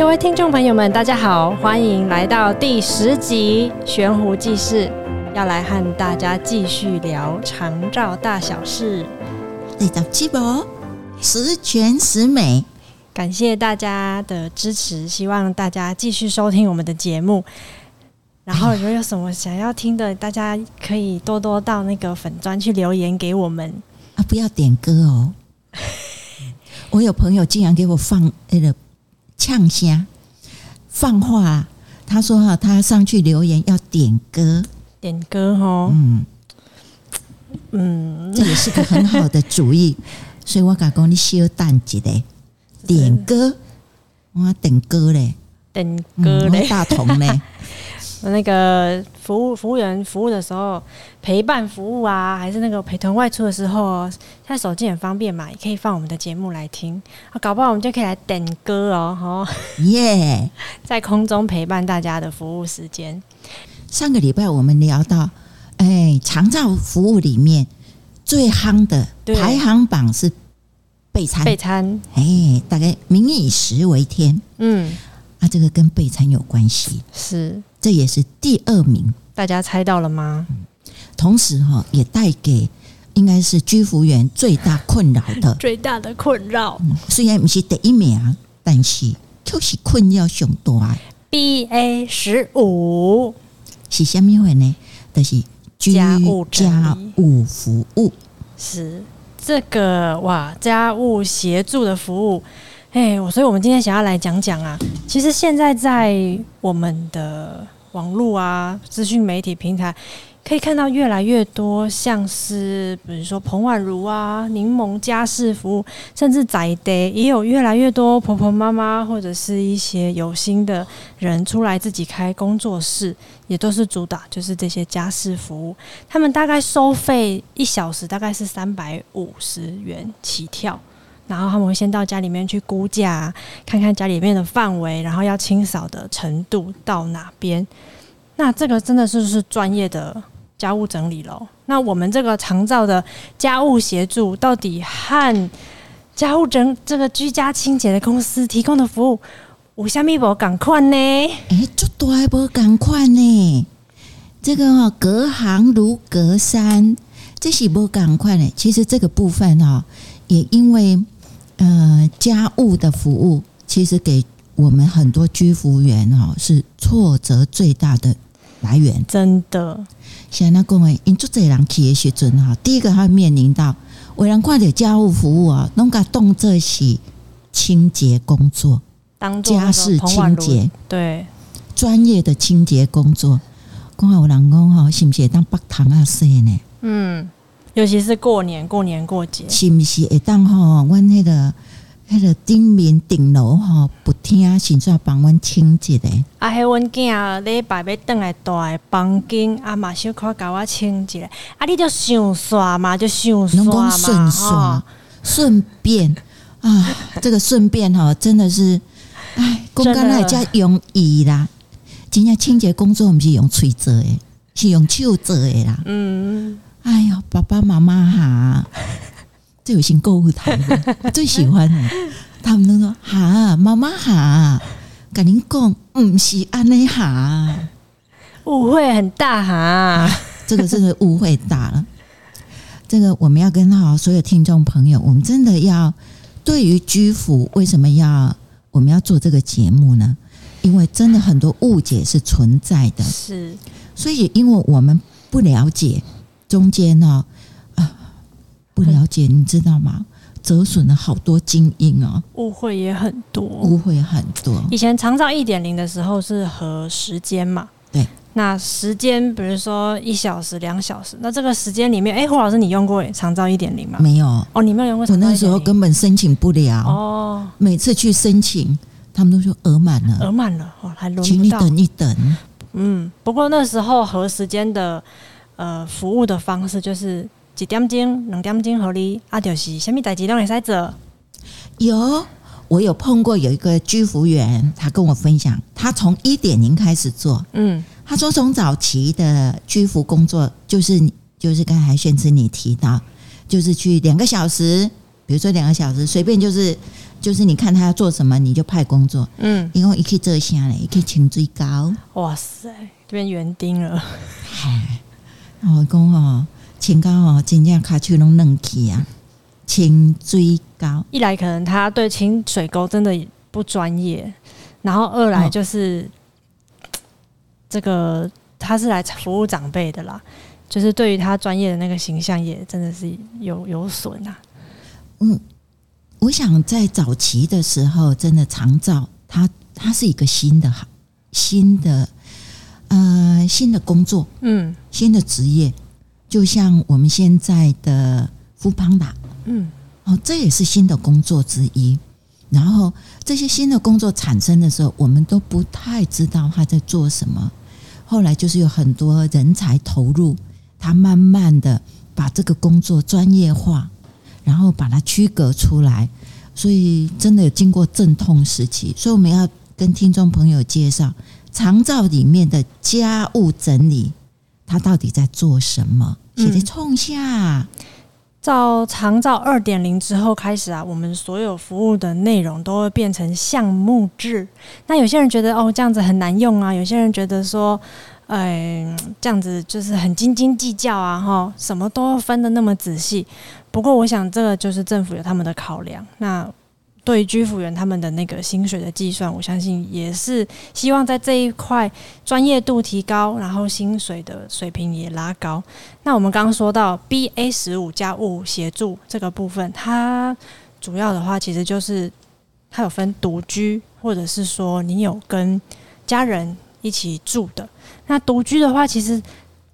各位听众朋友们，大家好，欢迎来到第十集《悬壶济世》，要来和大家继续聊长照大小事。第十集不，十全十美。感谢大家的支持，希望大家继续收听我们的节目。然后，如果有什么想要听的，大家可以多多到那个粉砖去留言给我们啊！不要点歌哦。我有朋友竟然给我放那个呛虾。放话，他说哈，他上去留言要点歌，点歌哦。嗯。嗯，这也是个很好的主意，所以我敢讲你稍等一下。点歌，我点歌嘞，点歌嘞，大同嘞。那个服务服务员服务的时候，陪伴服务啊，还是那个陪同外出的时候，现在手机很方便嘛，也可以放我们的节目来听。啊。搞不好我们就可以来点歌哦，哈耶，在空中陪伴大家的服务时间。上个礼拜我们聊到，哎，长照服务里面最夯的排行榜是备餐，备餐，哎，大概民以食为天，嗯。啊、这个跟备餐有关系，是，这也是第二名，大家猜到了吗？嗯、同时哈，也带给应该是居服员最大困扰的，最大的困扰、嗯。虽然不是第一名，但是就是困扰上大。B A 十五是什么会呢？就是家务家务服务，是这个哇，家务协助的服务。哎，我所以，我们今天想要来讲讲啊，其实现在在我们的网络啊、资讯媒体平台，可以看到越来越多，像是比如说彭婉如啊、柠檬家事服务，甚至在地也有越来越多婆婆妈妈或者是一些有心的人出来自己开工作室，也都是主打就是这些家事服务。他们大概收费一小时大概是三百五十元起跳。然后他们会先到家里面去估价，看看家里面的范围，然后要清扫的程度到哪边。那这个真的是是专业的家务整理喽。那我们这个长照的家务协助，到底和家务整这个居家清洁的公司提供的服务有虾米不赶快呢？哎，这多还不赶快呢？这个哦，隔行如隔山，这是不赶快呢？其实这个部分哦，也因为。呃，家务的服务其实给我们很多居服员哦，是挫折最大的来源。真的，现在各位，因做这人企业学准哈，第一个他面临到，为人快点家务服务啊，弄个动这些清洁工作，当家事清洁，对，专业的清洁工作，讲话有人讲哈，是不是当北塘啊说呢？嗯。尤其是过年、过年过节，是不是会当吼？阮那个、那个顶面顶楼吼，不听，先做帮阮清洁的。啊，迄阮囝礼拜要转来住的房间，啊嘛小可甲我清洁。啊，你就想刷嘛，就想刷嘛，顺刷，顺便啊，这个顺便吼，真的是，哎，公干那叫容易啦。真正清洁工作，毋是用喙做的，是用手做的啦。嗯。哎呦，爸爸妈妈哈，最有心购物台的，最喜欢的，他们都说哈，妈妈哈，跟您讲，嗯是安内哈，误会很大哈，这个真的误会大了。这个我们要跟好所有听众朋友，我们真的要对于居服为什么要我们要做这个节目呢？因为真的很多误解是存在的，是，所以因为我们不了解。中间呢，啊，不了解，你知道吗？折损了好多精英啊，误会也很多，误会很多。以前长照一点零的时候是和时间嘛？对，那时间比如说一小时、两小时，那这个时间里面，哎，胡老师，你用过长照一点零吗？没有哦，你没有用过。我那时候根本申请不了哦，每次去申请，他们都说额满了，额满了哦，还轮不到，请你等一等。嗯，不过那时候和时间的。呃，服务的方式就是几点钟、两点钟合理啊，就是什么代志都会使做。有，我有碰过有一个居服员，他跟我分享，他从一点零开始做。嗯，他说从早期的居服工作，就是就是刚才炫姿你提到，就是去两个小时，比如说两个小时，随便就是就是你看他要做什么，你就派工作。嗯，因为一可以做下来？一可以请最高。哇塞，这边园丁了。哎，我讲哦，请高哦，真正卡去拢嫩气啊，清水高。一来可能他对清水沟真的不专业，然后二来就是、哦、这个他是来服务长辈的啦，就是对于他专业的那个形象也真的是有有损啊。嗯。我想在早期的时候，真的长照，他他是一个新的、新的呃新的工作，嗯，新的职业，就像我们现在的 foodpanda，嗯，哦，这也是新的工作之一。然后这些新的工作产生的时候，我们都不太知道他在做什么。后来就是有很多人才投入，他慢慢的把这个工作专业化。然后把它区隔出来，所以真的有经过阵痛时期，所以我们要跟听众朋友介绍长照里面的家务整理，他到底在做什么？写在冲下。照长照二点零之后开始啊，我们所有服务的内容都会变成项目制。那有些人觉得哦，这样子很难用啊，有些人觉得说。哎，这样子就是很斤斤计较啊，哈，什么都分的那么仔细。不过，我想这个就是政府有他们的考量。那对居服员他们的那个薪水的计算，我相信也是希望在这一块专业度提高，然后薪水的水平也拉高。那我们刚刚说到 BA 十五家务协助这个部分，它主要的话其实就是它有分独居，或者是说你有跟家人一起住的。那独居的话，其实，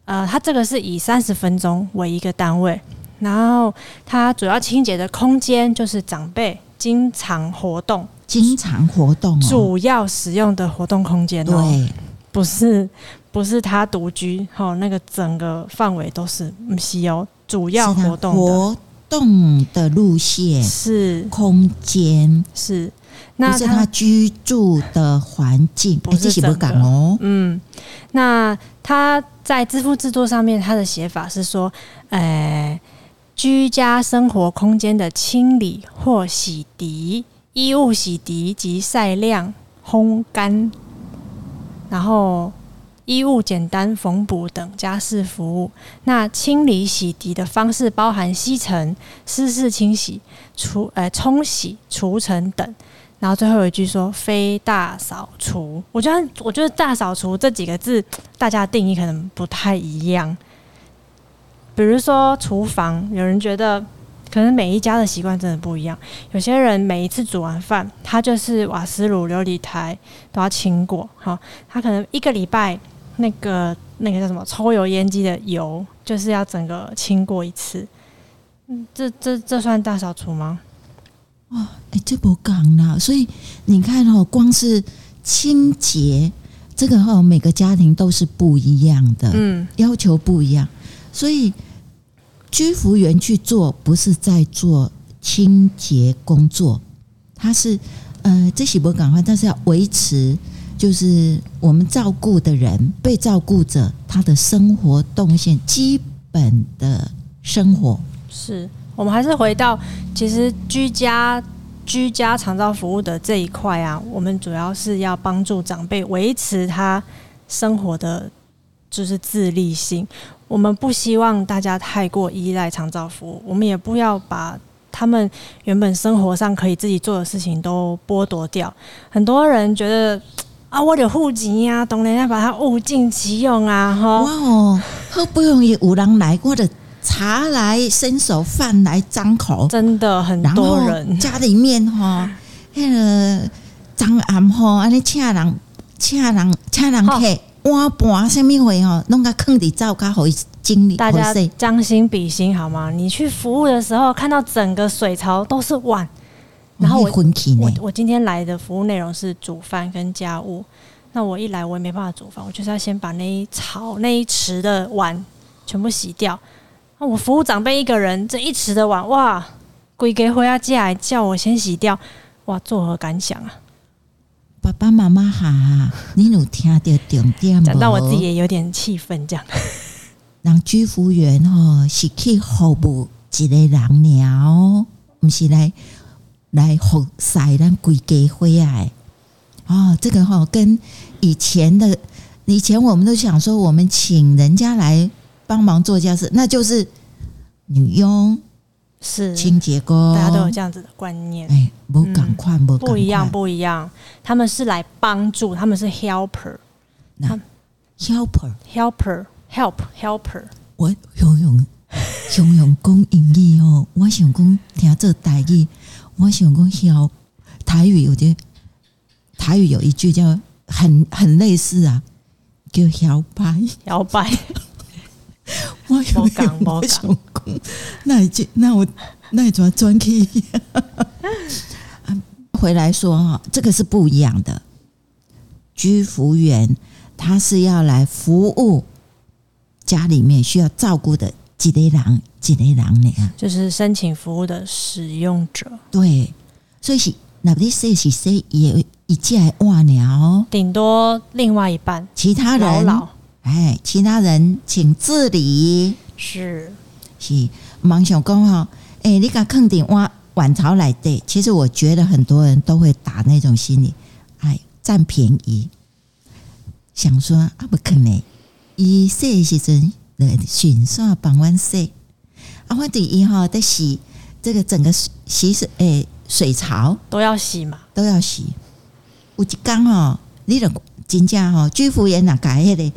呃，它这个是以三十分钟为一个单位，然后它主要清洁的空间就是长辈经常活动、经常活动、哦、主要使用的活动空间、哦。对，不是不是他独居，哈，那个整个范围都是不是哦，主要活动活动的路线是空间是。那不是他居住的环境，不是不敢哦。嗯，那他在支付制度上面，他的写法是说，呃、欸，居家生活空间的清理或洗涤、衣物洗涤及晒晾、烘干，然后衣物简单缝补等家事服务。那清理洗涤的方式包含吸尘、湿式清洗、除呃冲洗、除尘等。然后最后一句说“非大扫除”，我觉得我觉得“大扫除”这几个字，大家定义可能不太一样。比如说厨房，有人觉得可能每一家的习惯真的不一样。有些人每一次煮完饭，他就是瓦斯炉、琉璃台都要清过。哈，他可能一个礼拜那个那个叫什么抽油烟机的油，就是要整个清过一次。嗯，这这这算大扫除吗？哇，哎、欸，这不讲了。所以你看哦，光是清洁这个哈，每个家庭都是不一样的，嗯，要求不一样。所以居服员去做，不是在做清洁工作，他是呃，这喜不赶快，但是要维持，就是我们照顾的人、被照顾者他的生活动线，基本的生活是。我们还是回到，其实居家居家长照服务的这一块啊，我们主要是要帮助长辈维持他生活的，就是自立性。我们不希望大家太过依赖长照服务，我们也不要把他们原本生活上可以自己做的事情都剥夺掉。很多人觉得 啊，我有户籍呀，当然要把它物尽其用啊，哈。哇哦，好不容易有人来过的。茶来伸手，饭来张口，真的很多人家里面哈，那个张暗哈，安尼请人请人请人客碗盘什么货哈，弄个坑底照较好经历。大家将心比心好吗？你去服务的时候，看到整个水槽都是碗，然后我我我今天来的服务内容是煮饭跟家务，那我一来我也没办法煮饭，我就是要先把那一槽那一池的碗全部洗掉。那我服务长辈一个人，这一池的碗，哇，规个回家来叫我先洗掉，哇，作何感想啊？爸爸妈妈好，你有听到重点吗？讲到我自己也有点气愤，这样。让居服员吼是去服务一个人鸟，不是来来服侍咱规家伙啊！哦，这个哈、哦、跟以前的以前我们都想说，我们请人家来帮忙做家事，那就是女佣是清洁工，大家都有这样子的观念。哎，不赶快，不不一样，不一样。他们是来帮助，他们是 helper，那 helper，helper，help，helper。我用用用用讲英语哦，我想讲听这台语，我想讲 help 台语有点。台语有一句叫很很类似啊，叫摇摆摇摆。我有讲我讲，那已经那我那一转转去。回来说哈，这个是不一样的。居服员他是要来服务家里面需要照顾的几类人，几类人呢？就是申请服务的使用者。对，所以是那不是是谁也。一介瓦鸟，顶多另外一半，其他人，老老哎，其他人请自理。是是，忙想讲哈，哎，你敢肯定挖碗槽来对？其实我觉得很多人都会打那种心理，哎，占便宜，想说啊不可能，伊洗时阵来顺刷帮阮洗，啊，我对伊哈在洗这个整个洗水哎水槽都要洗嘛，都要洗。有一天哦，你着真正吼，居服员若甲迄个、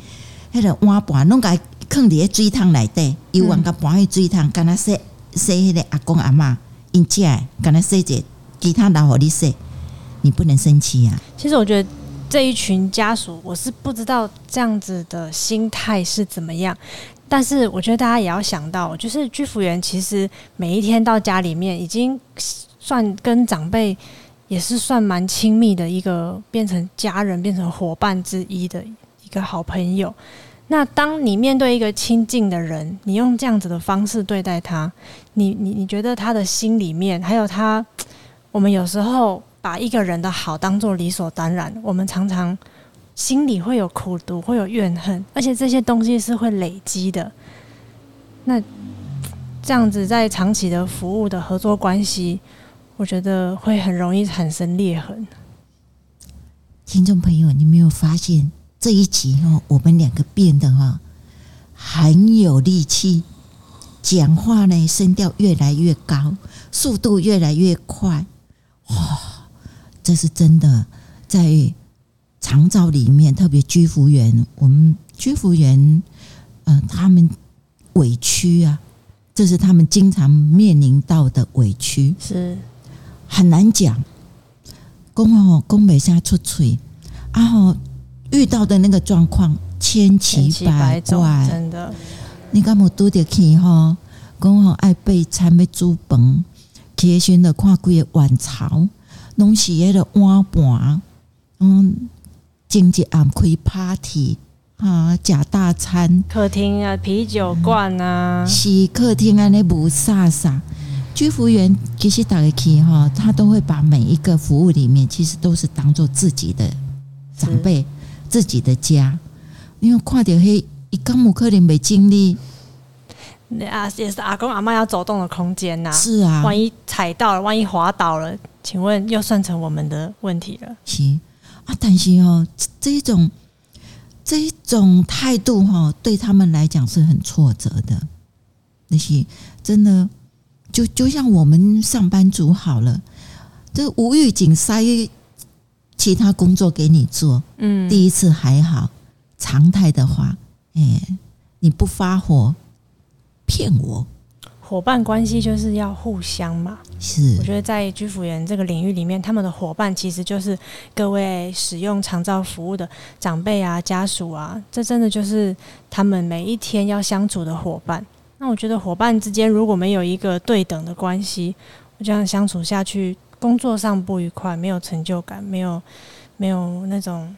迄个碗盘拢甲囥伫个水桶内底，又往甲盘去水桶，干那洗洗迄个阿公阿嬷，因食诶，干那洗者，其他人互你洗，你不能生气啊。其实我觉得这一群家属，我是不知道这样子的心态是怎么样，但是我觉得大家也要想到，就是居服员其实每一天到家里面，已经算跟长辈。也是算蛮亲密的一个，变成家人、变成伙伴之一的一一个好朋友。那当你面对一个亲近的人，你用这样子的方式对待他，你你你觉得他的心里面还有他，我们有时候把一个人的好当做理所当然，我们常常心里会有苦毒，会有怨恨，而且这些东西是会累积的。那 这样子在长期的服务的合作关系。我觉得会很容易产生裂痕。听众朋友，你没有发现这一集哦，我们两个变得哈很有力气，讲话呢声调越来越高，速度越来越快。哇，这是真的，在长照里面，特别居服员，我们居服员，嗯，他们委屈啊，这是他们经常面临到的委屈。是。很难讲，公哦公北现在出锤，然后遇到的那个状况千奇百怪，真的。你敢无拄着去吼？讲吼爱备餐要煮饭，起身的看几个碗槽，拢是迄个碗盘，嗯，前一暗开 party 啊，食大餐，客厅啊，啤酒罐啊，是客厅啊，那不飒飒。居服员其实打个 key 哈，他都会把每一个服务里面，其实都是当做自己的长辈、自己的家。因为看到黑一刚木可能没经历，啊，也是阿公阿妈要走动的空间呐。是啊，万一踩到了，万一滑倒了，请问又算成我们的问题了。行啊，但是哦，这一种这一种态度哈，对他们来讲是很挫折的。那些真的。就就像我们上班族好了，这无预警塞其他工作给你做，嗯，第一次还好，常态的话，哎，你不发火骗我，伙伴关系就是要互相嘛。是，我觉得在居服员这个领域里面，他们的伙伴其实就是各位使用长照服务的长辈啊、家属啊，这真的就是他们每一天要相处的伙伴。那我觉得伙伴之间如果没有一个对等的关系，我这样相处下去，工作上不愉快，没有成就感，没有没有那种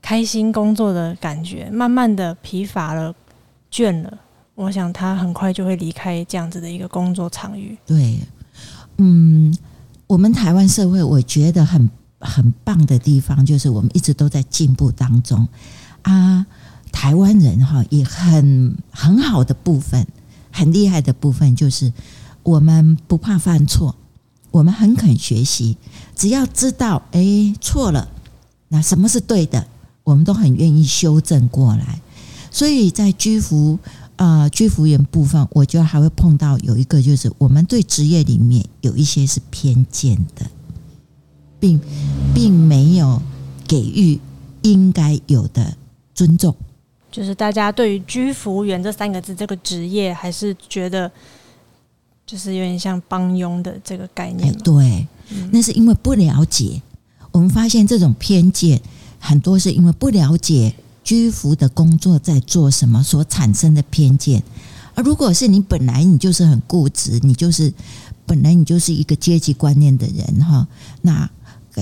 开心工作的感觉，慢慢的疲乏了、倦了，我想他很快就会离开这样子的一个工作场域。对，嗯，我们台湾社会我觉得很很棒的地方，就是我们一直都在进步当中啊。台湾人哈也很很好的部分。很厉害的部分就是，我们不怕犯错，我们很肯学习，只要知道哎错了，那什么是对的，我们都很愿意修正过来。所以在居服啊、呃、居服员部分，我觉得还会碰到有一个，就是我们对职业里面有一些是偏见的，并并没有给予应该有的尊重。就是大家对于居服员这三个字这个职业，还是觉得就是有点像帮佣的这个概念。对，那是因为不了解。我们发现这种偏见很多是因为不了解。居服的工作在做什么所产生的偏见，而如果是你本来你就是很固执，你就是本来你就是一个阶级观念的人哈，那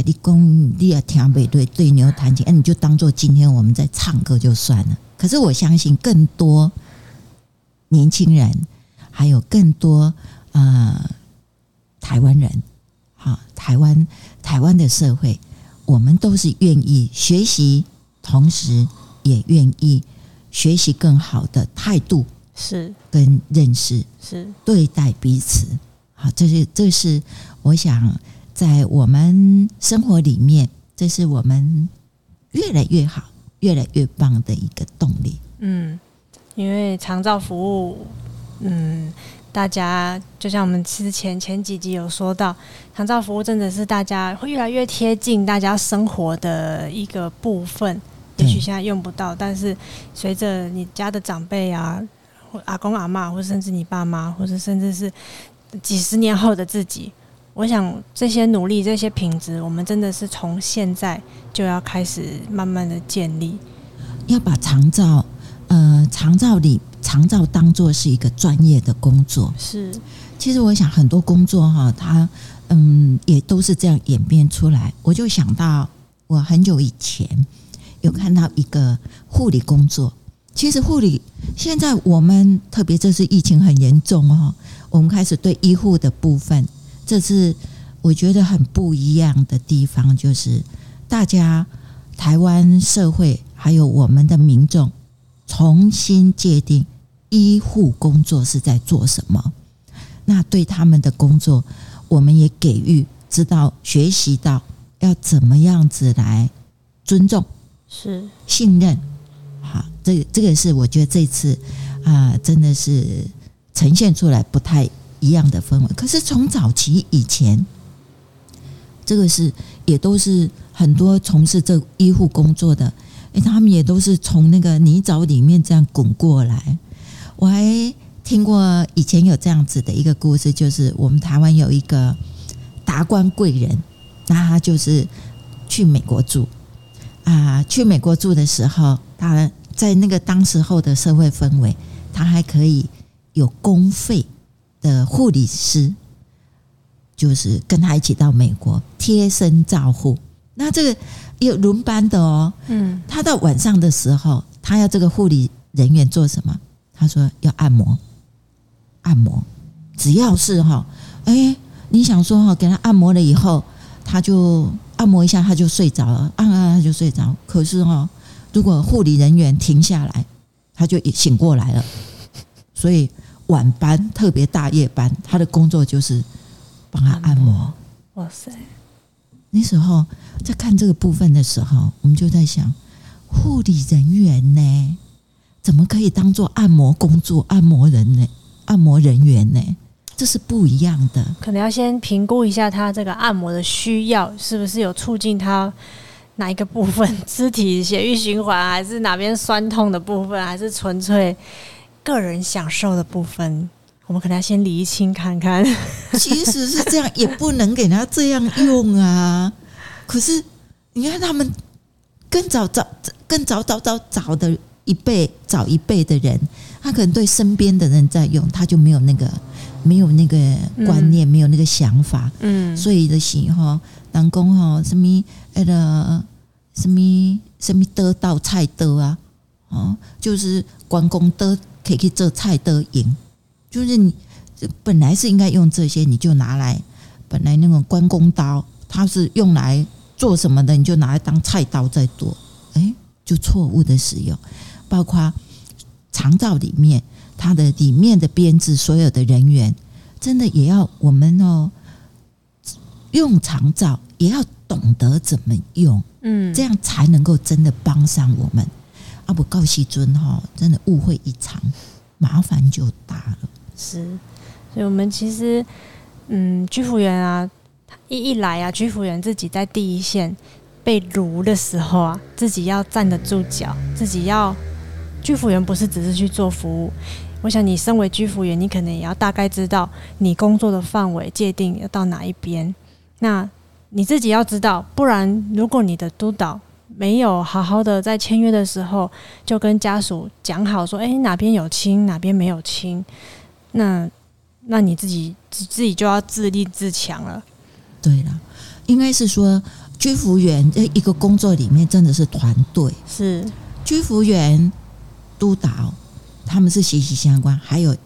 你公你要听不对对牛弹琴，哎，你就当做今天我们在唱歌就算了。可是我相信更多年轻人，还有更多呃台湾人，好，台湾台湾的社会，我们都是愿意学习，同时。也愿意学习更好的态度是跟认识是对待彼此，好，这是这是我想在我们生活里面，这是我们越来越好、越来越棒的一个动力。嗯，因为长照服务，嗯，大家就像我们之前前几集有说到，长照服务真的是大家会越来越贴近大家生活的一个部分。也许现在用不到，但是随着你家的长辈啊，或阿公阿嬷，或甚至你爸妈，或者甚至是几十年后的自己，我想这些努力、这些品质，我们真的是从现在就要开始慢慢的建立，要把长照，呃，长照里长照当做是一个专业的工作。是，其实我想很多工作哈，它嗯也都是这样演变出来。我就想到我很久以前。有看到一个护理工作，其实护理现在我们特别这次疫情很严重哦，我们开始对医护的部分，这是我觉得很不一样的地方，就是大家台湾社会还有我们的民众重新界定医护工作是在做什么，那对他们的工作，我们也给予知道学习到要怎么样子来尊重。是信任，好，这个这个是我觉得这次啊、呃，真的是呈现出来不太一样的氛围。可是从早期以前，这个是也都是很多从事这医护工作的，哎，他们也都是从那个泥沼里面这样滚过来。我还听过以前有这样子的一个故事，就是我们台湾有一个达官贵人，那他就是去美国住。啊，去美国住的时候，他在那个当时候的社会氛围，他还可以有公费的护理师，就是跟他一起到美国贴身照护。那这个有轮班的哦，嗯，他到晚上的时候，他要这个护理人员做什么？他说要按摩，按摩，只要是哈，哎，你想说哈，给他按摩了以后，他就。按摩一下他就睡着了，按按他就睡着。可是哈，如果护理人员停下来，他就醒过来了。所以晚班特别大夜班，他的工作就是帮他按摩。哇塞！那时候在看这个部分的时候，我们就在想，护理人员呢，怎么可以当做按摩工作？按摩人呢？按摩人员呢？这是不一样的，可能要先评估一下他这个按摩的需要是不是有促进他哪一个部分，肢体血液循环，还是哪边酸痛的部分，还是纯粹个人享受的部分，我们可能要先厘清看看。其实是这样，也不能给他这样用啊。可是你看他们更早早、更早早早早的一辈、早一辈的人，他可能对身边的人在用，他就没有那个。没有那个观念，嗯、没有那个想法，嗯，所以的时候，人讲哈什么那个什么什么得道菜德啊，哦，就是关公德可以去做菜德赢，就是你本来是应该用这些，你就拿来本来那个关公刀，它是用来做什么的，你就拿来当菜刀在做，哎，就错误的使用，包括长照里面。它的里面的编制，所有的人员真的也要我们哦，用长照也要懂得怎么用，嗯，这样才能够真的帮上我们。啊，不告西尊哈，真的误会一场，麻烦就大了。是，所以我们其实，嗯，居服员啊，一一来啊，居服员自己在第一线被掳的时候啊，自己要站得住脚，自己要居服员不是只是去做服务。我想你身为居服员，你可能也要大概知道你工作的范围界定要到哪一边。那你自己要知道，不然如果你的督导没有好好的在签约的时候就跟家属讲好说，诶，哪边有亲，哪边没有亲，那那你自己自己就要自立自强了。对了，应该是说居服员在一个工作里面真的是团队，是居服员、督导他们是息息相关，还有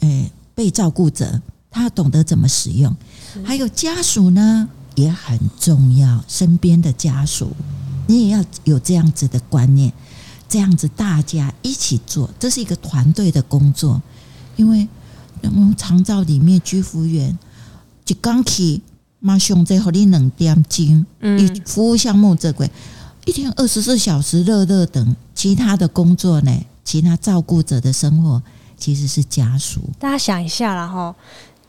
诶被照顾者，他懂得怎么使用。还有家属呢，也很重要。身边的家属，你也要有这样子的观念，这样子大家一起做，这是一个团队的工作。因为我们长照里面居服员就刚起马上在和你两点钟，嗯，服务项目这块一天二十四小时热热等，其他的工作呢，其他照顾者的生活其实是家属。大家想一下啦齁。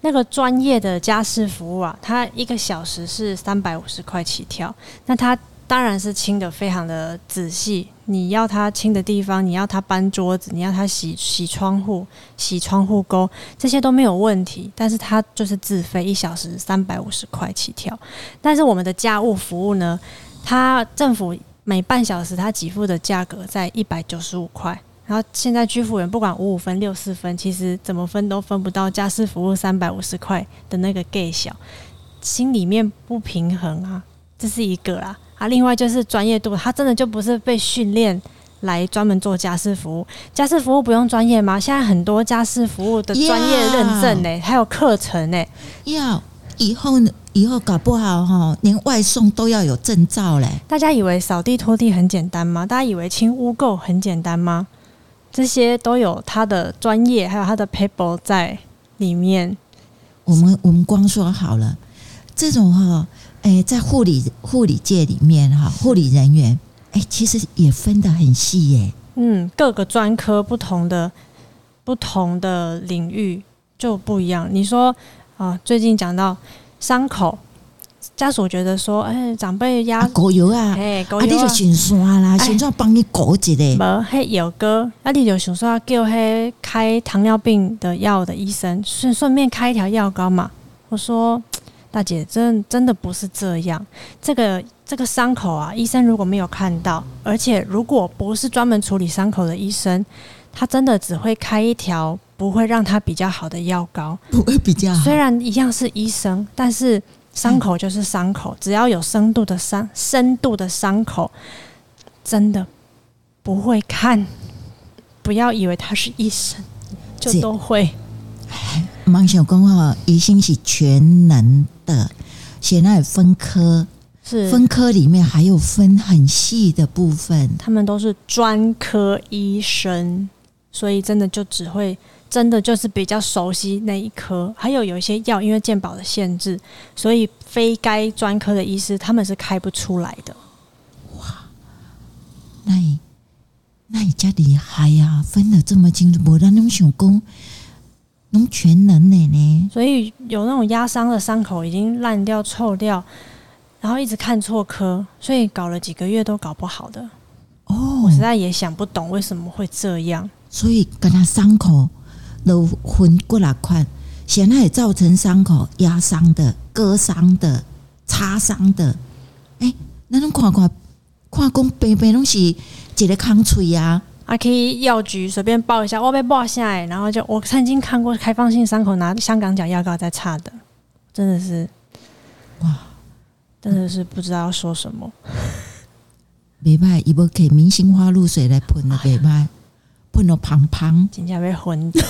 那个专业的家事服务啊，他一个小时是三百五十块起跳。那他当然是清得非常的仔细。你要他清的地方，你要他搬桌子，你要他洗洗窗户、洗窗户沟，这些都没有问题。但是他就是自费，一小时三百五十块起跳。但是我们的家务服务呢，他政府每半小时他给付的价格在一百九十五块。然后现在居服员不管五五分六四分，其实怎么分都分不到家事服务三百五十块的那个 gay 小，心里面不平衡啊，这是一个啦啊。另外就是专业度，他真的就不是被训练来专门做家事服务，家事服务不用专业吗？现在很多家事服务的专业认证呢，还有课程呢。要以后以后搞不好哈，连外送都要有证照嘞。大家以为扫地拖地很简单吗？大家以为清污垢很简单吗？这些都有他的专业，还有他的 paper 在里面。我们我们光说好了，这种哈，哎，在护理护理界里面哈，护理人员哎，其实也分得很细耶。嗯，各个专科不同的不同的领域就不一样。你说啊，最近讲到伤口。家属觉得说：“哎、欸，长辈压狗油啊，哎，狗油啊，你就先刷啦，先刷帮你裹一下。无，嘿，有哥，那你就想说叫嘿开糖尿病的药的医生顺顺便开一条药膏嘛。”我说：“ 大姐，真真的不是这样。这个这个伤口啊，医生如果没有看到，而且如果不是专门处理伤口的医生，他真的只会开一条不会让他比较好的药膏，不会比较好。虽然一样是医生，但是。”伤口就是伤口，只要有深度的伤、深度的伤口，真的不会看。不要以为他是医生，就都会。忙小工哈，医生是全能的，现在分科是分科里面还有分很细的部分，他们都是专科医生，所以真的就只会。真的就是比较熟悉那一科，还有有一些药，因为健保的限制，所以非该专科的医师他们是开不出来的。哇，那你那你家厉害呀，分的这么清楚，不然那种手工，那种全能的呢？所以有那种压伤的伤口已经烂掉、臭掉，然后一直看错科，所以搞了几个月都搞不好的。哦，我实在也想不懂为什么会这样。所以跟他伤口。都分过来看，现在也造成伤口压伤的、割伤的、擦伤的。哎、欸，那种看看看工白白东西，一个康脆呀，啊可以药局随便报一下，我被报下来，然后就我曾经看过开放性伤口拿香港脚药膏在擦的，真的是哇，真的是不知道要说什么。没办法，一波给明星花露水来喷了，没办法。喷了胖胖，今天被昏的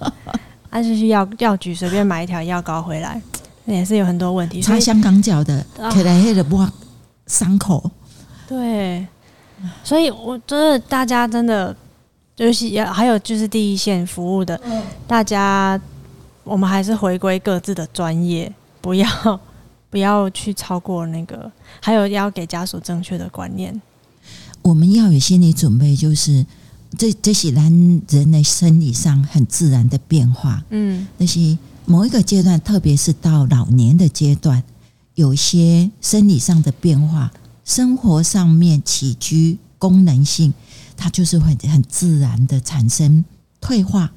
啊！还是去药药局随便买一条药膏回来，那也是有很多问题。擦香港脚的，可能黑的不伤口。对，所以我觉得大家真的，尤其也还有就是第一线服务的，大家我们还是回归各自的专业，不要不要去超过那个，还有要给家属正确的观念。我们要有心理准备，就是这这些男人的生理上很自然的变化。嗯，那些某一个阶段，特别是到老年的阶段，有些生理上的变化，生活上面起居功能性，它就是会很自然的产生退化，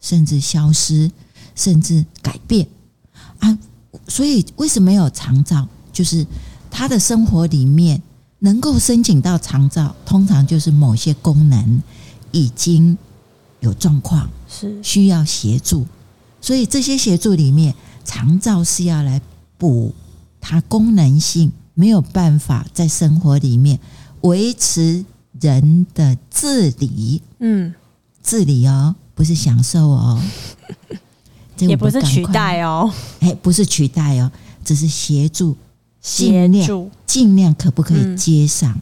甚至消失，甚至改变啊。所以为什么有长照？就是他的生活里面。能够申请到长照，通常就是某些功能已经有状况，是需要协助。所以这些协助里面，长照是要来补它功能性没有办法在生活里面维持人的自理。嗯，自理哦，不是享受哦，也不是取代哦，哎，不是取代哦，只是协助。尽量尽量可不可以接上？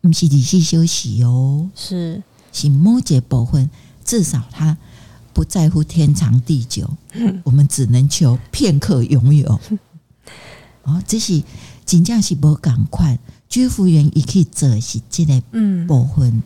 不是仔细休息哦，是是摩羯部分，至少他不在乎天长地久，嗯、我们只能求片刻拥有。哦，这是真正是不赶快，居服员也可以做是这个部分。嗯，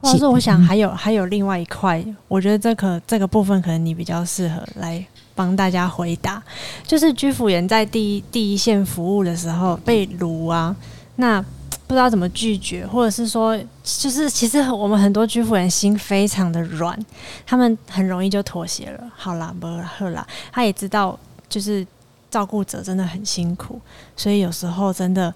或者我想还有还有另外一块，我觉得这可这个部分可能你比较适合来。帮大家回答，就是居服员在第一第一线服务的时候被卢啊，那不知道怎么拒绝，或者是说，就是其实我们很多居服员心非常的软，他们很容易就妥协了。好啦，不喝啦，他也知道，就是照顾者真的很辛苦，所以有时候真的，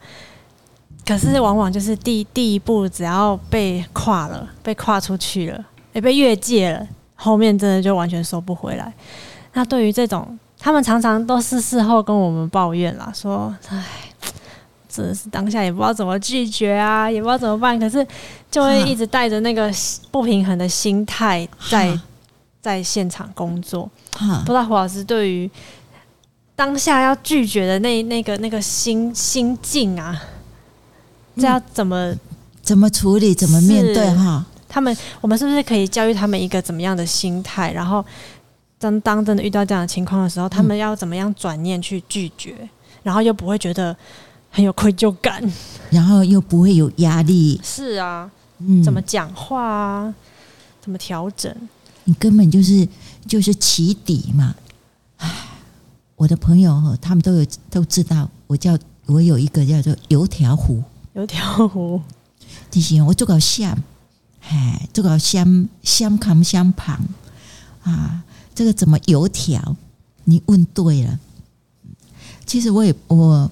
可是往往就是第第一步只要被跨了，被跨出去了，也被越界了，后面真的就完全收不回来。那对于这种，他们常常都是事后跟我们抱怨啦，说：“唉，真的是当下也不知道怎么拒绝啊，也不知道怎么办。”可是就会一直带着那个不平衡的心态在在现场工作。不知道胡老师对于当下要拒绝的那那个那个心心境啊，这要怎么怎么处理，怎么面对哈？他们，我们是不是可以教育他们一个怎么样的心态，然后？当当真的遇到这样的情况的时候，他们要怎么样转念去拒绝，然后又不会觉得很有愧疚感，然后又不会有压力。是啊，嗯，怎么讲话啊？怎么调整？你根本就是就是起底嘛。唉，我的朋友他们都有都知道，我叫我有一个叫做油条湖，油条湖，这些我做搞香，哎，做个香香扛香旁啊。这个怎么油条？你问对了。其实我也我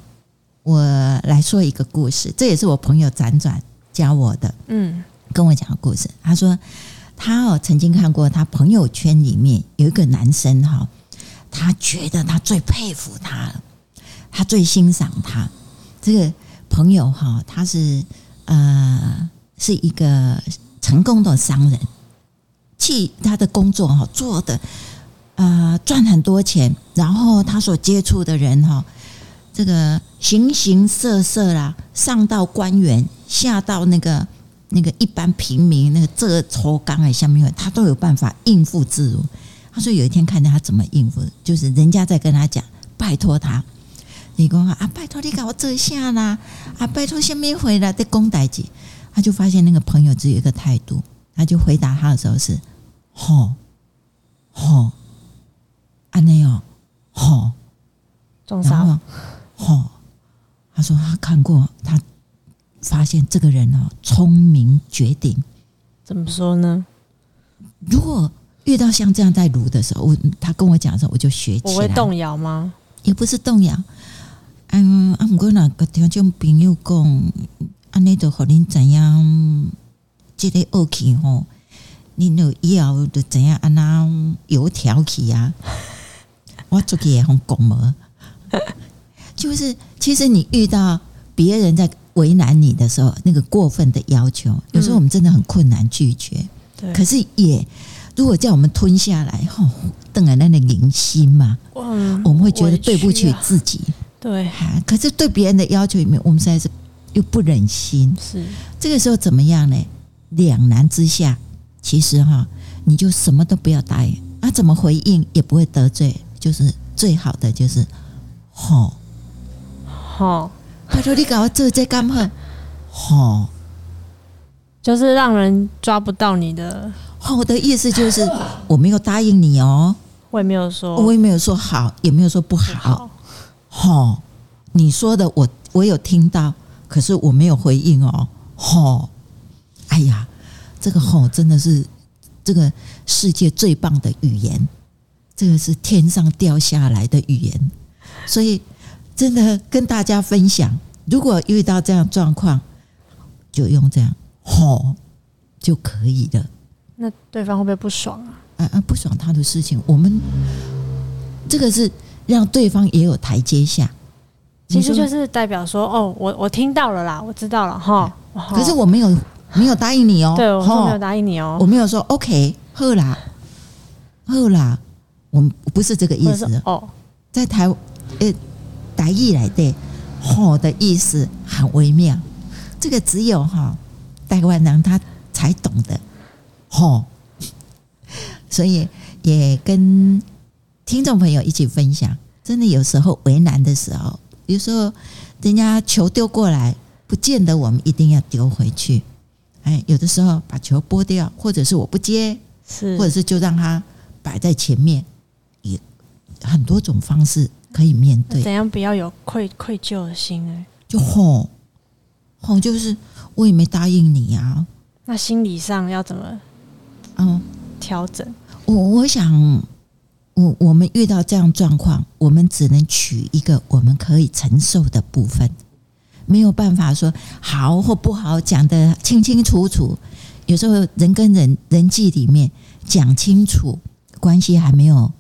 我来说一个故事，这也是我朋友辗转教我的。嗯，跟我讲个故事。他说他哦曾经看过他朋友圈里面有一个男生哈，他觉得他最佩服他了，他最欣赏他。这个朋友哈，他是呃是一个成功的商人，替他的工作哈做的。呃，赚很多钱，然后他所接触的人哈，这个形形色色啦，上到官员，下到那个那个一般平民，那个这抽缸哎，下面他都有办法应付自如。他说有一天看到他怎么应付，就是人家在跟他讲，拜托他，你讲啊，拜托你给我这下啦，啊，拜托下面回来的公代姐，他就发现那个朋友只有一个态度，他就回答他的时候是，吼，吼。安内哦，吼，重伤，吼，他说他看过，他发现这个人哦，聪明绝顶。怎么说呢？如果遇到像这样在炉的时候，我他跟我讲的时候，我就学起来。我会动摇吗？也不是动摇。嗯，啊，不过那个听众朋友讲，安内都和您怎样？这个恶气吼，你有以后就怎样？安那油条起啊？我做起也很拱嘛，就是其实你遇到别人在为难你的时候，那个过分的要求，有时候我们真的很困难拒绝。对，可是也如果叫我们吞下来，吼，瞪在那里零心嘛，我们会觉得对不起自己。对，可是对别人的要求里面，我们实在是又不忍心。是这个时候怎么样呢？两难之下，其实哈，你就什么都不要答应啊，怎么回应也不会得罪。就是最好的，就是吼吼，拜托你搞我做这干嘛？吼，就是让人抓不到你的。我的意思就是我没有答应你哦，我也没有说，我也没有说好，也没有说不好。吼，你说的我我有听到，可是我没有回应哦。吼，哎呀，这个吼真的是这个世界最棒的语言，这个是天上掉下来的语言，所以真的跟大家分享，如果遇到这样状况，就用这样吼就可以了。那对方会不会不爽啊？啊啊，不爽他的事情，我们这个是让对方也有台阶下。其实就是代表说，哦，我我听到了啦，我知道了哈。可是我没有没有答应你哦，对，我没有答应你哦，我没有说 OK，喝啦，喝啦，我们不是这个意思哦。在台呃台语来的“吼”的意思很微妙，这个只有哈台湾人他才懂得。吼，所以也跟听众朋友一起分享，真的有时候为难的时候，有时候人家球丢过来，不见得我们一定要丢回去。哎，有的时候把球拨掉，或者是我不接，是，或者是就让它摆在前面，也很多种方式可以面对。怎样不要有愧愧疚的心呢？就吼吼，就是我也没答应你啊。那心理上要怎么？嗯，调整。我我想，我我们遇到这样状况，我们只能取一个我们可以承受的部分，没有办法说好或不好讲得清清楚楚。有时候人跟人人际里面讲清楚，关系还没有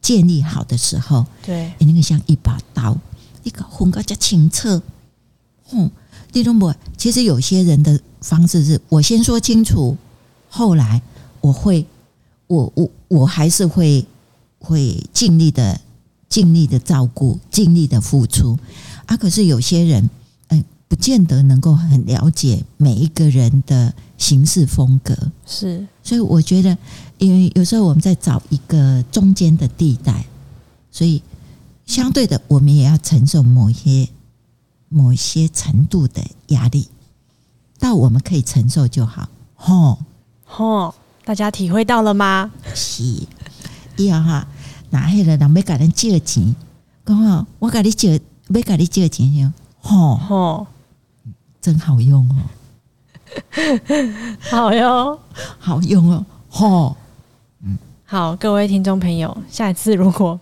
建立好的时候，对，你那个像一把刀，一个分个加清澈。嗯，李东博，其实有些人的方式是我先说清楚，后来。我会，我我我还是会会尽力的尽力的照顾，尽力的付出啊！可是有些人，嗯，不见得能够很了解每一个人的行事风格，是。所以我觉得，因为有时候我们在找一个中间的地带，所以相对的，我们也要承受某些某些程度的压力，到我们可以承受就好。吼。吼。大家体会到了吗？是，以后哈，那黑了人要给人借钱，刚好我给你借，要给你借钱，吼。吼，真好用哦，好哟，好用哦，吼，嗯，好，各位听众朋友，下一次如果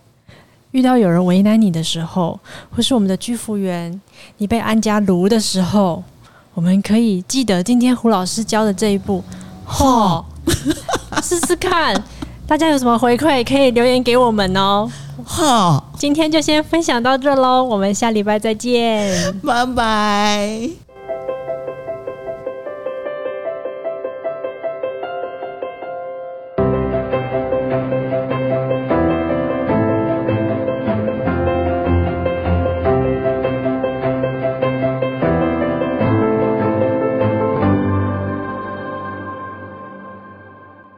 遇到有人为难你的时候，或是我们的居服员你被安家炉的时候，我们可以记得今天胡老师教的这一步，吼。试试看，大家有什么回馈可以留言给我们哦。好，今天就先分享到这喽，我们下礼拜再见，拜拜。